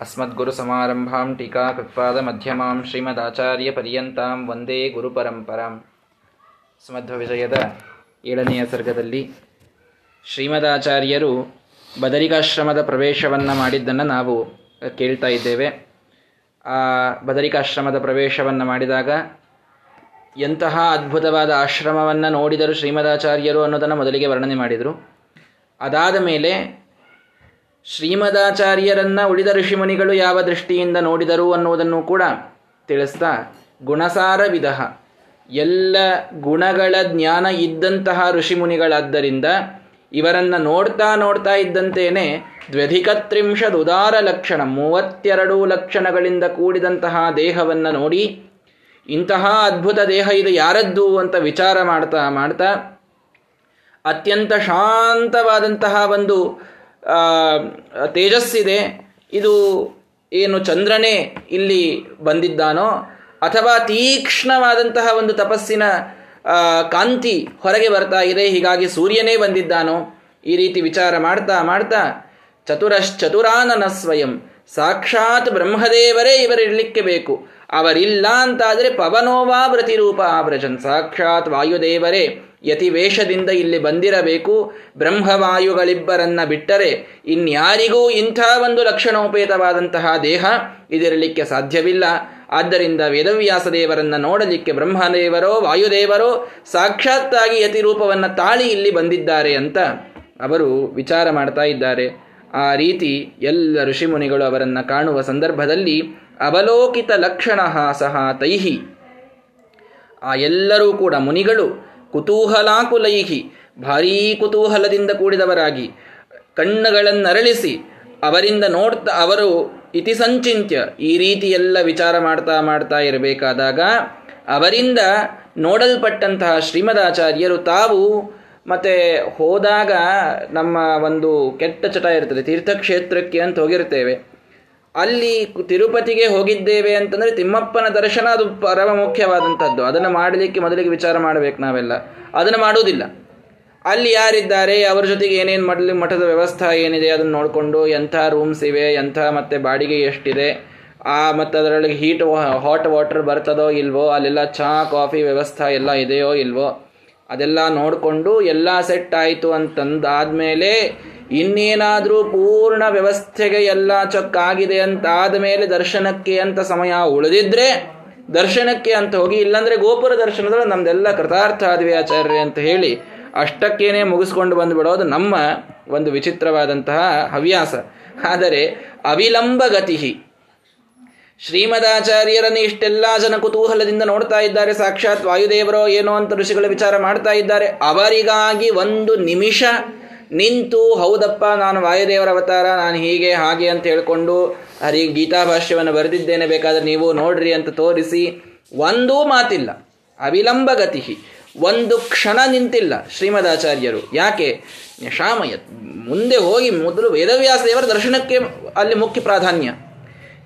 अस्मद्गुरुसमारम्भां टीकाकृत्पादमध्यमां ಶ್ರೀಮದಾಚಾರ್ಯಪರ್ಯಂತಾಂ ವಂದೇ ಗುರುಪರಂಪರಾಂ ಸುಮಧ್ವವಿಜಯದ ಏಳನೆಯ ಸರ್ಗದಲ್ಲಿ ಶ್ರೀಮದಾಚಾರ್ಯರು ಬದರಿಕಾಶ್ರಮದ ಪ್ರವೇಶವನ್ನು ಮಾಡಿದ್ದನ್ನು ನಾವು ಕೇಳ್ತಾ ಇದ್ದೇವೆ ಆ ಬದರಿಕಾಶ್ರಮದ ಪ್ರವೇಶವನ್ನು ಮಾಡಿದಾಗ ಎಂತಹ ಅದ್ಭುತವಾದ ಆಶ್ರಮವನ್ನು ನೋಡಿದರು ಶ್ರೀಮದಾಚಾರ್ಯರು ಅನ್ನೋದನ್ನು ಮೊದಲಿಗೆ ವರ್ಣನೆ ಮಾಡಿದರು ಅದಾದ ಮೇಲೆ ಶ್ರೀಮದಾಚಾರ್ಯರನ್ನ ಉಳಿದ ಋಷಿಮುನಿಗಳು ಯಾವ ದೃಷ್ಟಿಯಿಂದ ನೋಡಿದರು ಅನ್ನುವುದನ್ನು ಕೂಡ ತಿಳಿಸ್ತಾ ಗುಣಸಾರ ವಿಧ ಎಲ್ಲ ಗುಣಗಳ ಜ್ಞಾನ ಇದ್ದಂತಹ ಋಷಿಮುನಿಗಳಾದ್ದರಿಂದ ಇವರನ್ನ ನೋಡ್ತಾ ನೋಡ್ತಾ ಇದ್ದಂತೇನೆ ದ್ವ್ಯಧಿಕತ್ರಿಂಶದ್ ಉದಾರ ಲಕ್ಷಣ ಮೂವತ್ತೆರಡು ಲಕ್ಷಣಗಳಿಂದ ಕೂಡಿದಂತಹ ದೇಹವನ್ನು ನೋಡಿ, ಇಂತಹ ಅದ್ಭುತ ದೇಹ ಇದು ಯಾರದ್ದು ಅಂತ ವಿಚಾರ ಮಾಡ್ತಾ ಮಾಡ್ತಾ ಅತ್ಯಂತ ಶಾಂತವಾದಂತಹ ಒಂದು ತೇಜಸ್ಸಿದೆ. ಇದು ಏನು ಚಂದ್ರನೇ ಇಲ್ಲಿ ಬಂದಿದ್ದಾನೋ ಅಥವಾ ತೀಕ್ಷ್ಣವಾದಂತಹ ಒಂದು ತಪಸ್ಸಿನ ಕಾಂತಿ ಹೊರಗೆ ಬರ್ತಾ ಇದೆ, ಹೀಗಾಗಿ ಸೂರ್ಯನೇ ಬಂದಿದ್ದಾನೋ ಈ ರೀತಿ ವಿಚಾರ ಮಾಡ್ತಾ ಮಾಡ್ತಾ ಚತುರಶ್ಚತುರಾನನ ಸ್ವಯಂ ಸಾಕ್ಷಾತ್ ಬ್ರಹ್ಮದೇವರೇ ಇವರಿರಲಿಕ್ಕೆ ಬೇಕು. ಅವರಿಲ್ಲ ಅಂತಾದರೆ ಪವನೋವಾ ಪ್ರತಿರೂಪ ಆವ್ರಜನ್ ಸಾಕ್ಷಾತ್ ವಾಯುದೇವರೇ. ಯತಿವೇಷದಿಂದ ಇಲ್ಲಿ ಬಂದಿರಬೇಕು. ಬ್ರಹ್ಮವಾಯುಗಳಿಬ್ಬರನ್ನ ಬಿಟ್ಟರೆ ಇನ್ಯಾರಿಗೂ ಇಂಥ ಒಂದು ಲಕ್ಷಣೋಪೇತವಾದಂತಹ ದೇಹ ಇದಿರಲಿಕ್ಕೆ ಸಾಧ್ಯವಿಲ್ಲ. ಆದ್ದರಿಂದ ವೇದವ್ಯಾಸ ದೇವರನ್ನ ನೋಡಲಿಕ್ಕೆ ಬ್ರಹ್ಮದೇವರೋ, ವಾಯುದೇವರೋ ಸಾಕ್ಷಾತ್ತಾಗಿ ಯತಿರೂಪವನ್ನು ತಾಳಿ ಇಲ್ಲಿ ಬಂದಿದ್ದಾರೆ ಅಂತ ಅವರು ವಿಚಾರ ಮಾಡ್ತಾ ಇದ್ದಾರೆ. ಆ ರೀತಿ ಎಲ್ಲ ಋಷಿಮುನಿಗಳು ಅವರನ್ನು ಕಾಣುವ ಸಂದರ್ಭದಲ್ಲಿ ಅವಲೋಕಿತ ಲಕ್ಷಣ ಸಹ ತೈಹಿ. ಆ ಎಲ್ಲರೂ ಕೂಡ ಮುನಿಗಳು ಕುತೂಹಲಾಕುಲೈಹಿ, ಭಾರೀ ಕುತೂಹಲದಿಂದ ಕೂಡಿದವರಾಗಿ. ಕಣ್ಣುಗಳನ್ನರಳಿಸಿ, ಅವರಿಂದ ನೋಡ್ತಾ, ಅವರು ಇತಿ ಸಂಚಿಂತ್ಯ ಈ ರೀತಿ ಎಲ್ಲ ವಿಚಾರ ಮಾಡ್ತಾ ಮಾಡ್ತಾ ಇರಬೇಕಾದಾಗ, ಅವರಿಂದ ನೋಡಲ್ಪಟ್ಟಂತಹ ಶ್ರೀಮದಾಚಾರ್ಯರು ತಾವು, ಮತ್ತೆ ಹೋದಾಗ ನಮ್ಮ ಒಂದು ಕೆಟ್ಟ ಚಟ ಇರ್ತದೆ, ತೀರ್ಥಕ್ಷೇತ್ರಕ್ಕೆ ಅಂತ ಹೋಗಿರ್ತೇವೆ. ಅಲ್ಲಿ ತಿರುಪತಿಗೆ ಹೋಗಿದ್ದೇವೆ ಅಂತಂದ್ರೆ ತಿಮ್ಮಪ್ಪನ ದರ್ಶನ ಅದು ಪರಮ ಮುಖ್ಯವಾದಂಥದ್ದು. ಅದನ್ನು ಮಾಡಲಿಕ್ಕೆ ಮೊದಲಿಗೆ ವಿಚಾರ ಮಾಡಬೇಕು ನಾವೆಲ್ಲ. ಅದನ್ನು ಮಾಡುವುದಿಲ್ಲ. ಅಲ್ಲಿ ಯಾರಿದ್ದಾರೆ, ಅವರ ಜೊತೆಗೆ ಏನೇನು ಮಾಡಲಿ ಮಠದ ವ್ಯವಸ್ಥೆ ಏನಿದೆ ಅದನ್ನು ನೋಡಿಕೊಂಡು ಎಂಥ ರೂಮ್ಸ್ ಇವೆ, ಎಂಥ ಮತ್ತೆ ಬಾಡಿಗೆ ಎಷ್ಟಿದೆ, ಆ ಮತ್ತು ಅದರೊಳಗೆ ಹೀಟ್ ಹಾಟ್ ವಾಟರ್ ಬರ್ತದೋ ಇಲ್ವೋ, ಅಲ್ಲೆಲ್ಲ ಚಹಾ ಕಾಫಿ ವ್ಯವಸ್ಥೆ ಎಲ್ಲ ಇದೆಯೋ ಇಲ್ವೋ ಅದೆಲ್ಲ ನೋಡಿಕೊಂಡು ಎಲ್ಲ ಸೆಟ್ ಆಯಿತು ಅಂತಂದಾದ್ಮೇಲೆ ಇನ್ನೇನಾದರೂ ಪೂರ್ಣ ವ್ಯವಸ್ಥೆಗೆ ಎಲ್ಲ ಚೊಕ್ಕಾಗಿದೆ ಅಂತ ಮೇಲೆ ದರ್ಶನಕ್ಕೆ ಅಂತ ಸಮಯ ಉಳಿದಿದ್ರೆ ದರ್ಶನಕ್ಕೆ ಅಂತ ಹೋಗಿ ಇಲ್ಲಾಂದ್ರೆ ಗೋಪುರ ದರ್ಶನದಲ್ಲಿ ನಮ್ದೆಲ್ಲ ಕೃತಾರ್ಥ ಆದ್ವಿ ಆಚಾರ್ಯ ಅಂತ ಹೇಳಿ ಅಷ್ಟಕ್ಕೇನೆ ಮುಗಿಸ್ಕೊಂಡು ಬಂದುಬಿಡೋದು ನಮ್ಮ ಒಂದು ವಿಚಿತ್ರವಾದಂತಹ ಹವ್ಯಾಸ. ಆದರೆ ಅವಿಲಂಬ ಗತಿ ಶ್ರೀಮದಾಚಾರ್ಯರನ್ನು ಇಷ್ಟೆಲ್ಲ ಜನ ಕುತೂಹಲದಿಂದ ನೋಡ್ತಾ ಇದ್ದಾರೆ. ಸಾಕ್ಷಾತ್ ವಾಯುದೇವರೋ ಏನೋ ಅಂತ ಋಷಿಗಳ ವಿಚಾರ ಮಾಡ್ತಾ ಇದ್ದಾರೆ. ಅವರಿಗಾಗಿ ಒಂದು ನಿಮಿಷ ನಿಂತು, ಹೌದಪ್ಪ, ನಾನು ವಾಯುದೇವರ ಅವತಾರ, ನಾನು ಹೀಗೆ, ಹಾಗೆ ಅಂತ ಹೇಳಿಕೊಂಡು ಹರಿ ಗೀತಾಭಾಷ್ಯವನ್ನು ಬರೆದಿದ್ದೇನೆ. ಬೇಕಾದ್ರೆ ನೀವು ನೋಡ್ರಿ ಅಂತ ತೋರಿಸಿ ಒಂದೂ ಮಾತಿಲ್ಲ. ಅವಿಲಂಬ ಗತಿ ಒಂದು ಕ್ಷಣ ನಿಂತಿಲ್ಲ ಶ್ರೀಮದಾಚಾರ್ಯರು. ಯಾಕೆ? ಶಾಮಯ ಮುಂದೆ ಹೋಗಿ ಮೊದಲು ವೇದವ್ಯಾಸ ದೇವರ ದರ್ಶನಕ್ಕೆ ಅಲ್ಲಿ ಮುಖ್ಯ ಪ್ರಾಧಾನ್ಯ.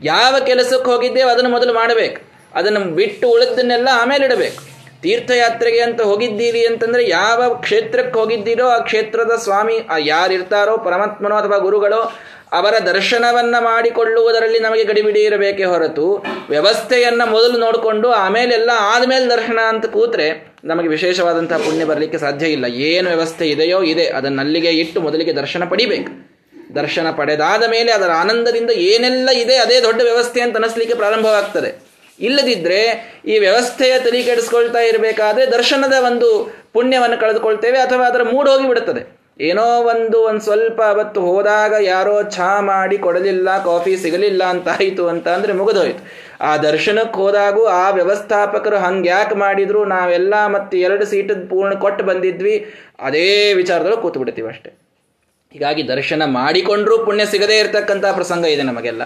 ಯಾವ ಕೆಲಸಕ್ಕೆ ಹೋಗಿದ್ದೇವೆ ಅದನ್ನು ಮೊದಲು ಮಾಡಬೇಕು. ಅದನ್ನು ಬಿಟ್ಟು ಉಳಿದನ್ನೆಲ್ಲ ಆಮೇಲೆ ಇಡಬೇಕು. ತೀರ್ಥಯಾತ್ರೆಗೆ ಅಂತ ಹೋಗಿದ್ದೀರಿ ಅಂತಂದ್ರೆ ಯಾವ ಕ್ಷೇತ್ರಕ್ಕೆ ಹೋಗಿದ್ದೀರೋ ಆ ಕ್ಷೇತ್ರದ ಸ್ವಾಮಿ ಯಾರಿರ್ತಾರೋ, ಪರಮಾತ್ಮನೋ ಅಥವಾ ಗುರುಗಳೋ, ಅವರ ದರ್ಶನವನ್ನ ಮಾಡಿಕೊಳ್ಳುವುದರಲ್ಲಿ ನಮಗೆ ಗಡಿಬಿಡಿ ಇರಬೇಕೇ ಹೊರತು ವ್ಯವಸ್ಥೆಯನ್ನ ಮೊದಲು ನೋಡಿಕೊಂಡು ಆಮೇಲೆಲ್ಲ ಆದಮೇಲೆ ದರ್ಶನ ಅಂತ ಕೂತ್ರೆ ನಮಗೆ ವಿಶೇಷವಾದಂತಹ ಪುಣ್ಯ ಬರಲಿಕ್ಕೆ ಸಾಧ್ಯ ಇಲ್ಲ. ಏನು ವ್ಯವಸ್ಥೆ ಇದೆಯೋ ಇದೆ. ಅದನ್ನಲ್ಲಿಗೆ ಇಟ್ಟು ಮೊದಲಿಗೆ ದರ್ಶನ ಪಡಿಬೇಕು. ದರ್ಶನ ಪಡೆದಾದ ಮೇಲೆ ಅದರ ಆನಂದದಿಂದ ಏನೆಲ್ಲ ಇದೆ, ಅದೇ ದೊಡ್ಡ ವ್ಯವಸ್ಥೆ ಅಂತ ಅನಿಸ್ಲಿಕ್ಕೆ ಪ್ರಾರಂಭವಾಗ್ತದೆ. ಇಲ್ಲದಿದ್ದರೆ ಈ ವ್ಯವಸ್ಥೆಯ ತಲೆ ಕೆಡಿಸ್ಕೊಳ್ತಾ ಇರಬೇಕಾದ್ರೆ ದರ್ಶನದ ಒಂದು ಪುಣ್ಯವನ್ನು ಕಳೆದುಕೊಳ್ತೇವೆ ಅಥವಾ ಅದರ ಮೂಡ್ ಹೋಗಿಬಿಡುತ್ತದೆ. ಏನೋ ಒಂದು ಒಂದು ಸ್ವಲ್ಪ ಅವತ್ತು ಹೋದಾಗ ಯಾರೋ ಚಹಾ ಮಾಡಿ ಕೊಡಲಿಲ್ಲ, ಕಾಫಿ ಸಿಗಲಿಲ್ಲ ಅಂತ ಆಯಿತು ಅಂತ ಅಂದರೆ ಮುಗಿದೋಯ್ತು. ಆ ದರ್ಶನಕ್ಕೆ ಹೋದಾಗೂ ಆ ವ್ಯವಸ್ಥಾಪಕರು ಹಂಗೆ ಯಾಕೆ ಮಾಡಿದ್ರು, ನಾವೆಲ್ಲ ಮತ್ತೆ ಎರಡು ಸೀಟದ ಪೂರ್ಣ ಕೊಟ್ಟು ಬಂದಿದ್ವಿ. ಅದೇ ವಿಚಾರದೊಳಗೆ ಕೂತು ಬಿಡ್ತೀವಿ ಅಷ್ಟೇ. ಹೀಗಾಗಿ ದರ್ಶನ ಮಾಡಿಕೊಂಡ್ರೂ ಪುಣ್ಯ ಸಿಗದೇ ಇರತಕ್ಕಂಥ ಪ್ರಸಂಗ ಇದೆ ನಮಗೆಲ್ಲ.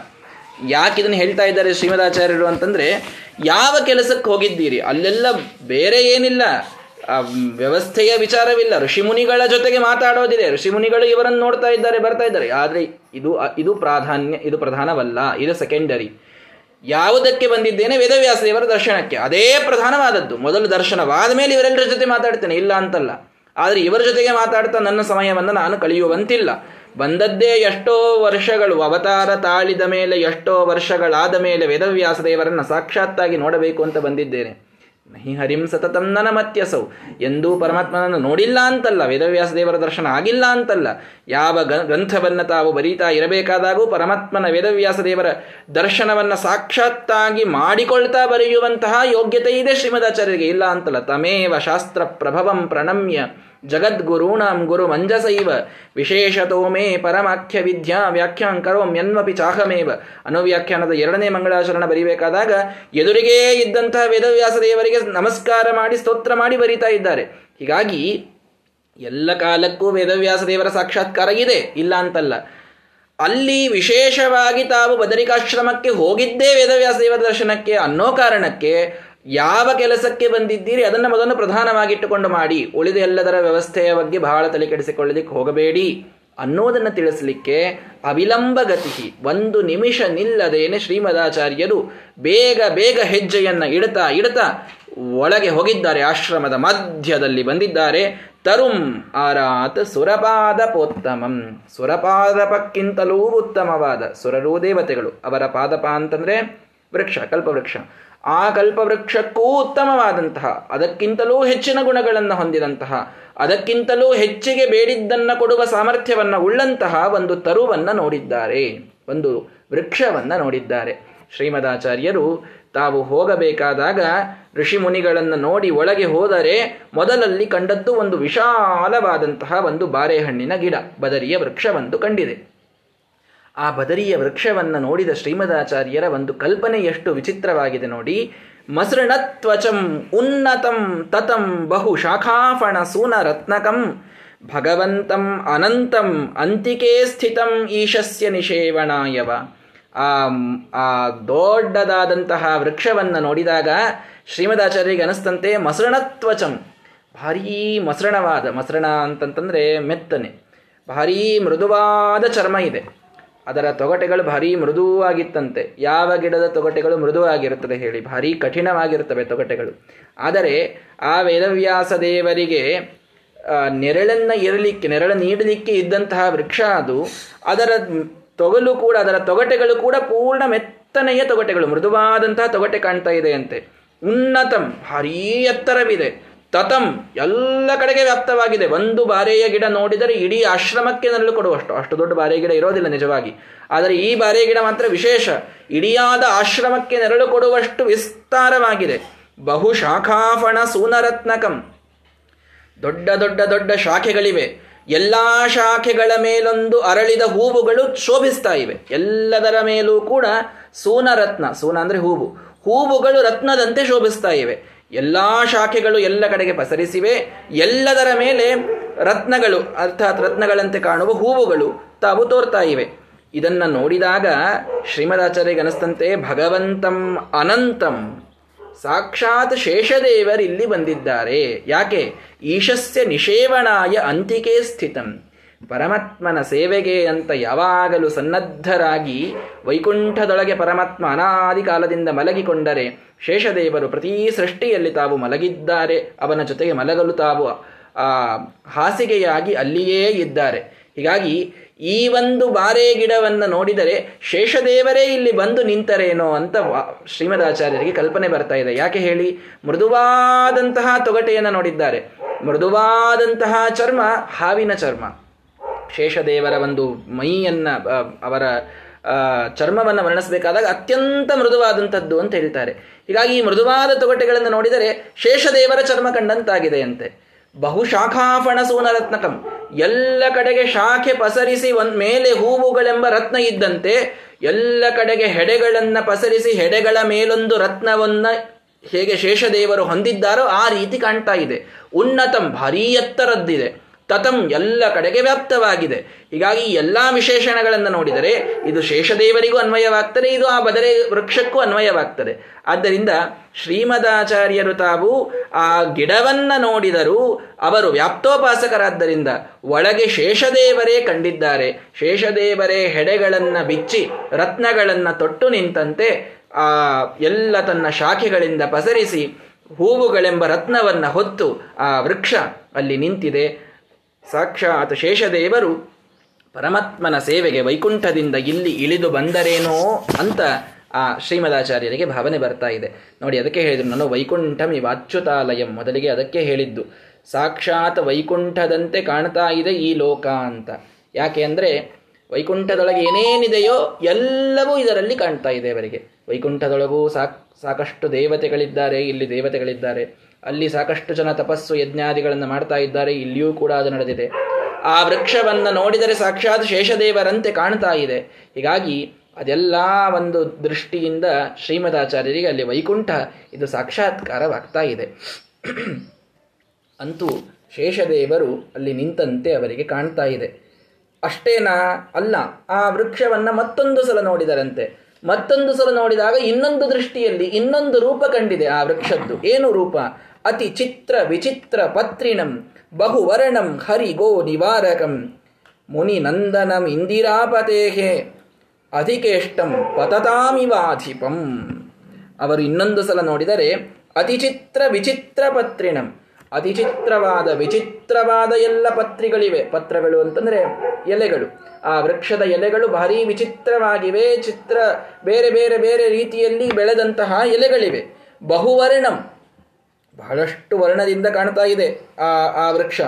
ಯಾಕೆ ಇದನ್ನು ಹೇಳ್ತಾ ಇದ್ದಾರೆ ಶ್ರೀಮದಾಚಾರ್ಯರು ಅಂತಂದ್ರೆ, ಯಾವ ಕೆಲಸಕ್ಕೆ ಹೋಗಿದ್ದೀರಿ? ಅಲ್ಲೆಲ್ಲ ಬೇರೆ ಏನಿಲ್ಲ. ವ್ಯವಸ್ಥೆಯ ವಿಚಾರವಿಲ್ಲ. ಋಷಿಮುನಿಗಳ ಜೊತೆಗೆ ಮಾತಾಡೋದಿದೆ. ಋಷಿಮುನಿಗಳು ಇವರನ್ನು ನೋಡ್ತಾ ಇದ್ದಾರೆ, ಬರ್ತಾ ಇದ್ದಾರೆ. ಆದರೆ ಇದು ಇದು ಪ್ರಾಧಾನ್ಯ, ಇದು ಪ್ರಧಾನವಲ್ಲ, ಇದು ಸೆಕೆಂಡರಿ ಯಾವುದಕ್ಕೆ ಬಂದಿದ್ದೇನೆ ವೇದವ್ಯಾಸ ದೇವರ ದರ್ಶನಕ್ಕೆ. ಅದೇ ಪ್ರಧಾನವಾದದ್ದು. ಮೊದಲು ದರ್ಶನವಾದ ಮೇಲೆ ಇವರೆಲ್ಲರ ಜೊತೆ ಮಾತಾಡ್ತೇನೆ. ಇಲ್ಲ ಅಂತಲ್ಲ. ಆದರೆ ಇವರ ಜೊತೆಗೆ ಮಾತಾಡ್ತಾ ನನ್ನ ಸಮಯವನ್ನು ನಾನು ಕಳೆಯುವಂತಿಲ್ಲ. ಬಂದದ್ದೇ ಎಷ್ಟೋ ವರ್ಷಗಳು, ಅವತಾರ ತಾಳಿದ ಮೇಲೆ ಎಷ್ಟೋ ವರ್ಷಗಳಾದ ಮೇಲೆ ವೇದವ್ಯಾಸ ದೇವರನ್ನ ಸಾಕ್ಷಾತ್ತಾಗಿ ನೋಡಬೇಕು ಅಂತ ಬಂದಿದ್ದೇನೆ. ನಹಿ ಹರಿಂ ಸತತಂ ಮತ್ಯಸೌ ಎಂದೂ ಪರಮಾತ್ಮನನ್ನು ನೋಡಿಲ್ಲ ಅಂತಲ್ಲ, ವೇದವ್ಯಾಸ ದೇವರ ದರ್ಶನ ಆಗಿಲ್ಲ ಅಂತಲ್ಲ. ಯಾವ ಗ್ರಂಥವನ್ನು ತಾವು ಬರೀತಾ ಇರಬೇಕಾದಾಗೂ ಪರಮಾತ್ಮನ ವೇದವ್ಯಾಸ ದೇವರ ದರ್ಶನವನ್ನು ಸಾಕ್ಷಾತ್ತಾಗಿ ಮಾಡಿಕೊಳ್ತಾ ಬರೆಯುವಂತಹ ಯೋಗ್ಯತೆ ಇದೆ ಶ್ರೀಮದಾಚಾರ್ಯರಿಗೆ ಇಲ್ಲ ಅಂತಲ್ಲ, ತಮೇವ ಶಾಸ್ತ್ರ ಪ್ರಭವಂ ಪ್ರಣಮ್ಯ. ಜಗದ್ಗುರುಣಾಂ ಗುರು ಮಂಜಸೈವ. ವಿಶೇಷತೋ ಮೇ ಪರಮಾಖ್ಯ ವಿದ್ಯಾ ವ್ಯಾಖ್ಯಾಂ ಕರೋಮ್ಯನ್ವಪಿ ಚಾಹಮೇವ. ಅನುವ್ಯಾಖ್ಯಾನದ ಎರಡನೇ ಮಂಗಳಾಚರಣ ಬರಿಬೇಕಾದಾಗ ಎದುರಿಗೇ ಇದ್ದಂತಹ ವೇದವ್ಯಾಸ ದೇವರಿಗೆ ನಮಸ್ಕಾರ ಮಾಡಿ, ಸ್ತೋತ್ರ ಮಾಡಿ ಬರೀತಾ ಇದ್ದಾರೆ. ಹೀಗಾಗಿ ಎಲ್ಲ ಕಾಲಕ್ಕೂ ವೇದವ್ಯಾಸ ದೇವರ ಸಾಕ್ಷಾತ್ಕಾರ ಇದೆ, ಇಲ್ಲ ಅಂತಲ್ಲ. ಅಲ್ಲಿ ವಿಶೇಷವಾಗಿ ತಾವು ಬದರಿಕಾಶ್ರಮಕ್ಕೆ ಹೋಗಿದ್ದೇ ವೇದವ್ಯಾಸ ದೇವರ ದರ್ಶನಕ್ಕೆ ಅನ್ನೋ ಕಾರಣಕ್ಕೆ ಯಾವ ಕೆಲಸಕ್ಕೆ ಬಂದಿದ್ದೀರಿ, ಅದನ್ನು ಮೊದಲು ಪ್ರಧಾನವಾಗಿಟ್ಟುಕೊಂಡು ಮಾಡಿ. ಉಳಿದ ಎಲ್ಲದರ ವ್ಯವಸ್ಥೆಯ ಬಗ್ಗೆ ಬಹಳ ತಲೆ ಕೆಡಿಸಿಕೊಳ್ಳಲಿಕ್ಕೆ ಹೋಗಬೇಡಿ. ಅನ್ನೋದನ್ನು ತಿಳಿಸಲಿಕ್ಕೆ ಅವಿಲಂಬ ಗತಿ ಒಂದು ನಿಮಿಷ ನಿಲ್ಲದೇನೆ ಶ್ರೀಮದಾಚಾರ್ಯರು ಬೇಗ ಬೇಗ ಹೆಜ್ಜೆಯನ್ನು ಇಡ್ತಾ ಇಡ್ತಾ ಒಳಗೆ ಹೋಗಿದ್ದಾರೆ, ಆಶ್ರಮದ ಮಧ್ಯದಲ್ಲಿ ಬಂದಿದ್ದಾರೆ. ತರುಂ ಆರಾತ್ ಸುರಪಾದ ಪೋತ್ತಮಂ. ಸುರಪಾದಪಕ್ಕಿಂತಲೂ ಉತ್ತಮವಾದ ಸುರರೂ ದೇವತೆಗಳು. ಅವರ ಪಾದಪ ಅಂತಂದ್ರೆ ವೃಕ್ಷ, ಕಲ್ಪವೃಕ್ಷ. ಆ ಕಲ್ಪವೃಕ್ಷಕ್ಕೂ ಉತ್ತಮವಾದಂತಹ, ಅದಕ್ಕಿಂತಲೂ ಹೆಚ್ಚಿನ ಗುಣಗಳನ್ನು ಹೊಂದಿದಂತಹ, ಅದಕ್ಕಿಂತಲೂ ಹೆಚ್ಚಿಗೆ ಬೇಡಿದ್ದನ್ನು ಕೊಡುವ ಸಾಮರ್ಥ್ಯವನ್ನು ಉಳ್ಳಂತಹ ಒಂದು ತರುವನ್ನು ನೋಡಿದ್ದಾರೆ, ಒಂದು ವೃಕ್ಷವನ್ನು ನೋಡಿದ್ದಾರೆ. ಶ್ರೀಮದಾಚಾರ್ಯರು ತಾವು ಹೋಗಬೇಕಾದಾಗ ಋಷಿ ಮುನಿಗಳನ್ನು ನೋಡಿ ಒಳಗೆ ಹೋದರೆ ಮೊದಲಲ್ಲಿ ಕಂಡದ್ದು ಒಂದು ವಿಶಾಲವಾದಂತಹ ಒಂದು ಬಾರೆಹಣ್ಣಿನ ಗಿಡ, ಬದರಿಯ ವೃಕ್ಷವೊಂದು ಕಂಡಿದೆ. ಆ ಬದರಿಯ ವೃಕ್ಷವನ್ನು ನೋಡಿದ ಶ್ರೀಮದಾಚಾರ್ಯರ ಒಂದು ಕಲ್ಪನೆ ಎಷ್ಟು ವಿಚಿತ್ರವಾಗಿದೆ ನೋಡಿ. ಮಸೃಣತ್ವಚಂ ಉನ್ನತಂ ತತಂ ಬಹು ಶಾಖಾಫಣ ಸೂನ ರತ್ನಕಂ ಭಗವಂತಂ ಅನಂತಂ ಅಂತಿಕೆ ಸ್ಥಿತಂ ಈಶಸ್ಯ ನಿಷೇವಣಾಯವ. ಆ ಆ ದೊಡ್ಡದಾದಂತಹ ವೃಕ್ಷವನ್ನು ನೋಡಿದಾಗ ಶ್ರೀಮದಾಚಾರ್ಯರಿಗೆ ಅನಿಸ್ತಂತೆ ಮಸೃಣತ್ವಚಂ. ಭಾರೀ ಮಸೃಣವಾದ, ಮಸೃಣ ಅಂತಂತಂದರೆ ಮೆತ್ತನೆ, ಭಾರೀ ಮೃದುವಾದ ಚರ್ಮ ಇದೆ. ಅದರ ತೊಗಟೆಗಳು ಭಾರಿ ಮೃದುವಾಗಿತ್ತಂತೆ. ಯಾವ ಗಿಡದ ತೊಗಟೆಗಳು ಮೃದುವಾಗಿರುತ್ತದೆ ಹೇಳಿ. ಭಾರಿ ಕಠಿಣವಾಗಿರುತ್ತವೆ ತೊಗಟೆಗಳು. ಆದರೆ ಆ ವೇದವ್ಯಾಸ ದೇವರಿಗೆ ನೆರಳನ್ನ ಇರಲಿಕ್ಕೆ, ನೆರಳು ನೀಡಲಿಕ್ಕೆ ಇದ್ದಂತಹ ವೃಕ್ಷ ಅದು, ಅದರ ತೊಗಲು ಕೂಡ, ಅದರ ತೊಗಟೆಗಳು ಕೂಡ ಪೂರ್ಣ ಮೆತ್ತನೆಯ ತೊಗಟೆಗಳು, ಮೃದುವಾದಂತಹ ತೊಗಟೆ ಕಾಣ್ತಾ ಇದೆ ಅಂತೆ. ಉನ್ನತಂ, ಭಾರೀ ಎತ್ತರವಿದೆ. ತತಂ, ಎಲ್ಲ ಕಡೆಗೆ ವ್ಯಾಪ್ತವಾಗಿದೆ. ಒಂದು ಬಾರೆಯ ಗಿಡ ನೋಡಿದರೆ ಇಡೀ ಆಶ್ರಮಕ್ಕೆ ನೆರಳು ಕೊಡುವಷ್ಟು. ಅಷ್ಟು ದೊಡ್ಡ ಬಾರೆ ಗಿಡ ಇರೋದಿಲ್ಲ ನಿಜವಾಗಿ. ಆದರೆ ಈ ಬಾರೆ ಗಿಡ ಮಾತ್ರ ವಿಶೇಷ. ಇಡಿಯಾದ ಆಶ್ರಮಕ್ಕೆ ನೆರಳು ಕೊಡುವಷ್ಟು ವಿಸ್ತಾರವಾಗಿದೆ. ಬಹು ಶಾಖಾಫಣ ಸೂನರತ್ನಕಂ. ದೊಡ್ಡ ದೊಡ್ಡ ದೊಡ್ಡ ಶಾಖೆಗಳಿವೆ. ಎಲ್ಲಾ ಶಾಖೆಗಳ ಮೇಲೊಂದು ಅರಳಿದ ಹೂವುಗಳು ಶೋಭಿಸ್ತಾ ಇವೆ. ಎಲ್ಲದರ ಮೇಲೂ ಕೂಡ ಸೂನರತ್ನ. ಸೂನ ಅಂದ್ರೆ ಹೂವು. ಹೂವುಗಳು ರತ್ನದಂತೆ ಶೋಭಿಸ್ತಾ ಇವೆ. ಎಲ್ಲ ಶಾಖೆಗಳು ಎಲ್ಲ ಕಡೆಗೆ ಪಸರಿಸಿವೆ. ಎಲ್ಲದರ ಮೇಲೆ ರತ್ನಗಳು, ಅರ್ಥಾತ್ ರತ್ನಗಳಂತೆ ಕಾಣುವ ಹೂವುಗಳು ತಾವು ತೋರ್ತಾ ಇವೆ. ಇದನ್ನು ನೋಡಿದಾಗ ಶ್ರೀಮದಾಚಾರ್ಯ ಅನಿಸ್ತಂತೆ ಭಗವಂತಂ ಅನಂತಂ, ಸಾಕ್ಷಾತ್ ಶೇಷದೇವರಿಲ್ಲಿ ಬಂದಿದ್ದಾರೆ. ಯಾಕೆ? ಈಶಸ್ಯ ನಿಷೇವಣಾಯ ಅಂತಿಕೆ ಸ್ಥಿತಂ. ಪರಮಾತ್ಮನ ಸೇವೆಗೆ ಅಂತ ಯಾವಾಗಲೂ ಸನ್ನದ್ಧರಾಗಿ ವೈಕುಂಠದೊಳಗೆ ಪರಮಾತ್ಮ ಅನಾದಿ ಕಾಲದಿಂದ ಮಲಗಿಕೊಂಡರೆ ಶೇಷದೇವರು ಪ್ರತಿ ಸೃಷ್ಟಿಯಲ್ಲಿ ತಾವು ಮಲಗಿದ್ದಾರೆ, ಅವನ ಜೊತೆಗೆ ಮಲಗಲು ತಾವು, ಆ, ಹಾಸಿಗೆಯಾಗಿ ಅಲ್ಲಿಯೇ ಇದ್ದಾರೆ. ಹೀಗಾಗಿ ಈ ಒಂದು ಬಾರೆ ಗಿಡವನ್ನು ನೋಡಿದರೆ ಶೇಷದೇವರೇ ಇಲ್ಲಿ ಬಂದು ನಿಂತರೇನೋ ಅಂತ ಶ್ರೀಮದಾಚಾರ್ಯರಿಗೆ ಕಲ್ಪನೆ ಬರ್ತಾ ಇದೆ. ಯಾಕೆ ಹೇಳಿ? ಮೃದುವಾದಂತಹ ತೊಗಟೆಯನ್ನು ನೋಡಿದ್ದಾರೆ. ಮೃದುವಾದಂತಹ ಚರ್ಮ, ಹಾವಿನ ಚರ್ಮ. ಶೇಷದೇವರ ಒಂದು ಮೈಯನ್ನ ಅವರ ಚರ್ಮವನ್ನು ವರ್ಣಿಸಬೇಕಾದಾಗ ಅತ್ಯಂತ ಮೃದುವಾದಂಥದ್ದು ಅಂತ ಹೇಳ್ತಾರೆ. ಹೀಗಾಗಿ ಈ ಮೃದುವಾದ ತೊಗಟೆಗಳನ್ನು ನೋಡಿದರೆ ಶೇಷದೇವರ ಚರ್ಮ ಕಂಡಂತಾಗಿದೆ ಅಂತೆ ಬಹುಶಾಖಾಫಣ ಸೂನರತ್ನಕಂ ಎಲ್ಲ ಕಡೆಗೆ ಶಾಖೆ ಪಸರಿಸಿ ಒಂದ್ ಮೇಲೆ ಹೂವುಗಳೆಂಬ ರತ್ನ ಇದ್ದಂತೆ, ಎಲ್ಲ ಕಡೆಗೆ ಹೆಡೆಗಳನ್ನು ಪಸರಿಸಿ ಹೆಡೆಗಳ ಮೇಲೊಂದು ರತ್ನವನ್ನ ಹೇಗೆ ಶೇಷದೇವರು ಹೊಂದಿದ್ದಾರೋ ಆ ರೀತಿ ಕಾಣ್ತಾ ಇದೆ. ಉನ್ನತಂ ಭಾರೀ ಎತ್ತರದ್ದಿದೆ. ತತಂ ಎಲ್ಲ ಕಡೆಗೆ ವ್ಯಾಪ್ತವಾಗಿದೆ. ಹೀಗಾಗಿ ಎಲ್ಲ ವಿಶೇಷಣಗಳನ್ನು ನೋಡಿದರೆ ಇದು ಶೇಷದೇವರಿಗೂ ಅನ್ವಯವಾಗ್ತದೆ, ಇದು ಆ ಬದರೆ ವೃಕ್ಷಕ್ಕೂ ಅನ್ವಯವಾಗ್ತದೆ. ಆದ್ದರಿಂದ ಶ್ರೀಮದಾಚಾರ್ಯರು ತಾವು ಆ ಗಿಡವನ್ನ ನೋಡಿದರೂ ಅವರು ವ್ಯಾಪ್ತೋಪಾಸಕರಾದ್ದರಿಂದ ಒಳಗೆ ಶೇಷದೇವರೇ ಕಂಡಿದ್ದಾರೆ. ಶೇಷದೇವರೇ ಹೆಡೆಗಳನ್ನು ಬಿಚ್ಚಿ, ರತ್ನಗಳನ್ನು ತೊಟ್ಟು ನಿಂತಂತೆ ಆ ಎಲ್ಲ ತನ್ನ ಶಾಖೆಗಳಿಂದ ಪಸರಿಸಿ, ಹೂವುಗಳೆಂಬ ರತ್ನವನ್ನ ಹೊತ್ತು ಆ ವೃಕ್ಷ ಅಲ್ಲಿ ನಿಂತಿದೆ. ಸಾಕ್ಷಾತ್ ಶೇಷದೇವರು ಪರಮಾತ್ಮನ ಸೇವೆಗೆ ವೈಕುಂಠದಿಂದ ಇಲ್ಲಿ ಇಳಿದು ಬಂದರೇನೋ ಅಂತ ಆ ಶ್ರೀಮದಾಚಾರ್ಯರಿಗೆ ಭಾವನೆ ಬರ್ತಾ ಇದೆ. ನೋಡಿ, ಅದಕ್ಕೆ ಹೇಳಿದ್ರು, ನಾನು ವೈಕುಂಠಂ ವಾಚ್ಯುತಾಲಯಂ ಮೊದಲಿಗೆ ಅದಕ್ಕೆ ಹೇಳಿದ್ದು, ಸಾಕ್ಷಾತ್ ವೈಕುಂಠದಂತೆ ಕಾಣ್ತಾ ಇದೆ ಈ ಲೋಕ ಅಂತ. ಯಾಕೆ ಅಂದರೆ, ವೈಕುಂಠದೊಳಗೆ ಏನೇನಿದೆಯೋ ಎಲ್ಲವೂ ಇದರಲ್ಲಿ ಕಾಣ್ತಾ ಇದೆ ಅವರಿಗೆ. ವೈಕುಂಠದೊಳಗೂ ಸಾಕ್, ಸಾಕಷ್ಟು ದೇವತೆಗಳಿದ್ದಾರೆ, ಇಲ್ಲಿ ದೇವತೆಗಳಿದ್ದಾರೆ. ಅಲ್ಲಿ ಸಾಕಷ್ಟು ಜನ ತಪಸ್ಸು ಯಜ್ಞಾದಿಗಳನ್ನು ಮಾಡ್ತಾ ಇದ್ದಾರೆ, ಇಲ್ಲಿಯೂ ಕೂಡ ಅದು ನಡೆದಿದೆ. ಆ ವೃಕ್ಷವನ್ನು ನೋಡಿದರೆ ಸಾಕ್ಷಾತ್ ಶೇಷದೇವರಂತೆ ಕಾಣ್ತಾ ಇದೆ. ಹೀಗಾಗಿ ಅದೆಲ್ಲ ಒಂದು ದೃಷ್ಟಿಯಿಂದ ಶ್ರೀಮದಾಚಾರ್ಯರಿಗೆ ಅಲ್ಲಿ ವೈಕುಂಠ ಇದು ಸಾಕ್ಷಾತ್ಕಾರವಾಗ್ತಾ ಇದೆ. ಅಂತೂ ಶೇಷದೇವರು ಅಲ್ಲಿ ನಿಂತಂತೆ ಅವರಿಗೆ ಕಾಣ್ತಾ ಇದೆ. ಅಷ್ಟೇನಾ ಅಲ್ಲ, ಆ ವೃಕ್ಷವನ್ನ ಮತ್ತೊಂದು ಸಲ ನೋಡಿದರಂತೆ. ಮತ್ತೊಂದು ಸಲ ನೋಡಿದಾಗ ಇನ್ನೊಂದು ದೃಷ್ಟಿಯಲ್ಲಿ ಇನ್ನೊಂದು ರೂಪ ಕಂಡಿದೆ ಆ ವೃಕ್ಷದ್ದು. ಏನು ರೂಪ? ಅತಿ ಚಿತ್ರ ವಿಚಿತ್ರ ಪತ್ರಿಣಂ ಬಹುವರ್ಣಂ ಹರಿ ಗೋ ನಿವಾರಕಂ. ಮುನಿ ನಂದನಂ ಇಂದಿರಾಪತೇಹೆ, ಅಧಿಕೇಷ್ಟಂ ಪತತಾಮಿವಾಧಿಪಂ. ಅವರು ಇನ್ನೊಂದು ಸಲ ನೋಡಿದರೆ ಅತಿಚಿತ್ರ ವಿಚಿತ್ರ ಪತ್ರಿಣಂ ಅತಿಚಿತ್ರವಾದ ವಿಚಿತ್ರವಾದ ಎಲ್ಲ ಪತ್ರಿಗಳಿವೆ. ಪತ್ರಗಳು ಅಂತಂದ್ರೆ ಎಲೆಗಳು. ಆ ವೃಕ್ಷದ ಎಲೆಗಳು ಭಾರಿ ವಿಚಿತ್ರವಾಗಿವೆ, ಚಿತ್ರ ಬೇರೆ ಬೇರೆ ಬೇರೆ ರೀತಿಯಲ್ಲಿ ಬೆಳೆದಂತಹ ಎಲೆಗಳಿವೆ. ಬಹುವರ್ಣಂ ಬಹಳಷ್ಟು ವರ್ಣದಿಂದ ಕಾಣ್ತಾ ಇದೆ ಆ ಆ ವೃಕ್ಷ.